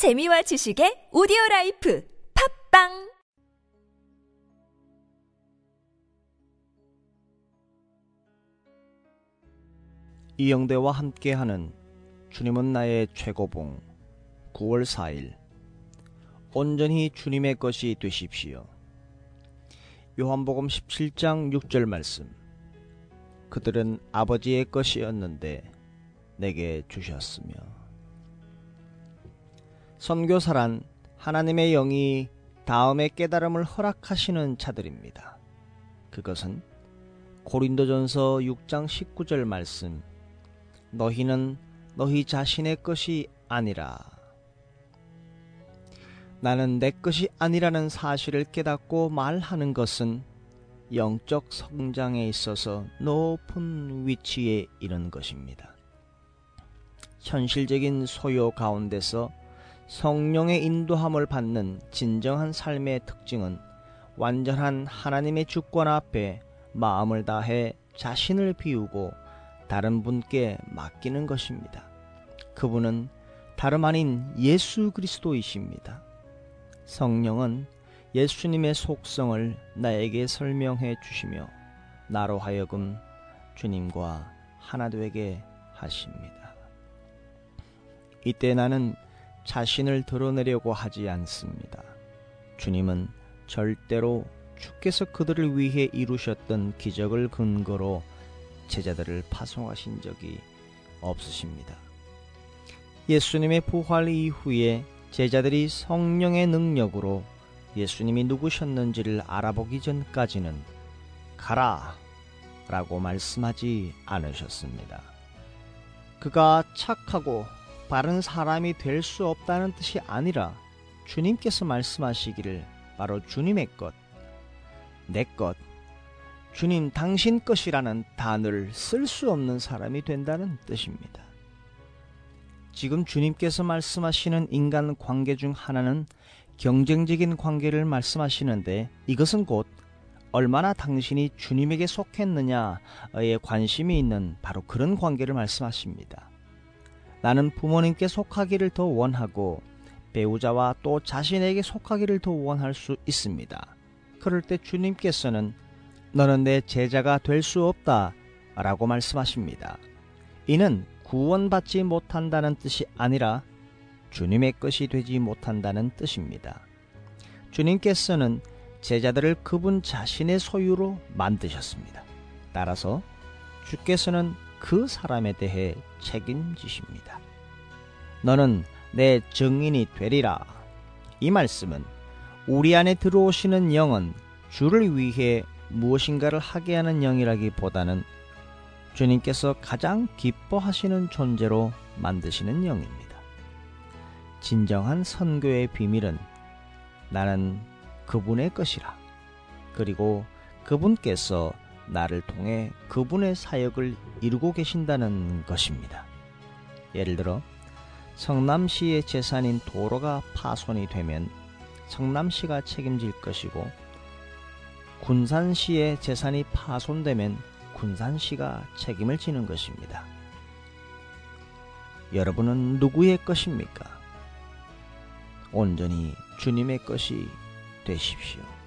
재미와 지식의 오디오 라이프 팟빵! 이영대와 함께하는 주님은 나의 최고봉 9월 4일. 온전히 주님의 것이 되십시오. 요한복음 17장 6절 말씀. 그들은 아버지의 것이었는데 내게 주셨으며 선교사란 하나님의 영이 다음의 깨달음을 허락하시는 자들입니다. 그것은 고린도전서 6장 19절 말씀 너희는 너희 자신의 것이 아니라 나는 내 것이 아니라는 사실을 깨닫고 말하는 것은 영적 성장에 있어서 높은 위치에 이른 것입니다. 현실적인 소요 가운데서 성령의 인도함을 받는 진정한 삶의 특징은 완전한 하나님의 주권 앞에 마음을 다해 자신을 비우고 다른 분께 맡기는 것입니다. 그분은 다름 아닌 예수 그리스도이십니다. 성령은 예수님의 속성을 나에게 설명해 주시며 나로 하여금 주님과 하나 되게 하십니다. 이때 나는 자신을 드러내려고 하지 않습니다. 주님은 절대로 주께서 그들을 위해 이루셨던 기적을 근거로 제자들을 파송하신 적이 없으십니다. 예수님의 부활 이후에 제자들이 성령의 능력으로 예수님이 누구셨는지를 알아보기 전까지는 가라 라고 말씀하지 않으셨습니다. 그가 착하고 바른 사람이 될 수 없다는 뜻이 아니라 주님께서 말씀하시기를 바로 주님의 것, 내 것, 주님 당신 것이라는 단어를 쓸 수 없는 사람이 된다는 뜻입니다. 지금 주님께서 말씀하시는 인간 관계 중 하나는 경쟁적인 관계를 말씀하시는데 이것은 곧 얼마나 당신이 주님에게 속했느냐에 관심이 있는 바로 그런 관계를 말씀하십니다. 나는 부모님께 속하기를 더 원하고 배우자와 또 자신에게 속하기를 더 원할 수 있습니다. 그럴 때 주님께서는 너는 내 제자가 될 수 없다 라고 말씀하십니다. 이는 구원받지 못한다는 뜻이 아니라 주님의 것이 되지 못한다는 뜻입니다. 주님께서는 제자들을 그분 자신의 소유로 만드셨습니다. 따라서 주께서는 그 사람에 대해 책임지십니다. 너는 내 증인이 되리라. 이 말씀은 우리 안에 들어오시는 영은 주를 위해 무엇인가를 하게 하는 영이라기보다는 주님께서 가장 기뻐하시는 존재로 만드시는 영입니다. 진정한 선교의 비밀은 나는 그분의 것이라. 그리고 그분께서 나를 통해 그분의 사역을 이루고 계신다는 것입니다. 예를 들어 성남시의 재산인 도로가 파손이 되면 성남시가 책임질 것이고 군산시의 재산이 파손되면 군산시가 책임을 지는 것입니다. 여러분은 누구의 것입니까? 온전히 주님의 것이 되십시오.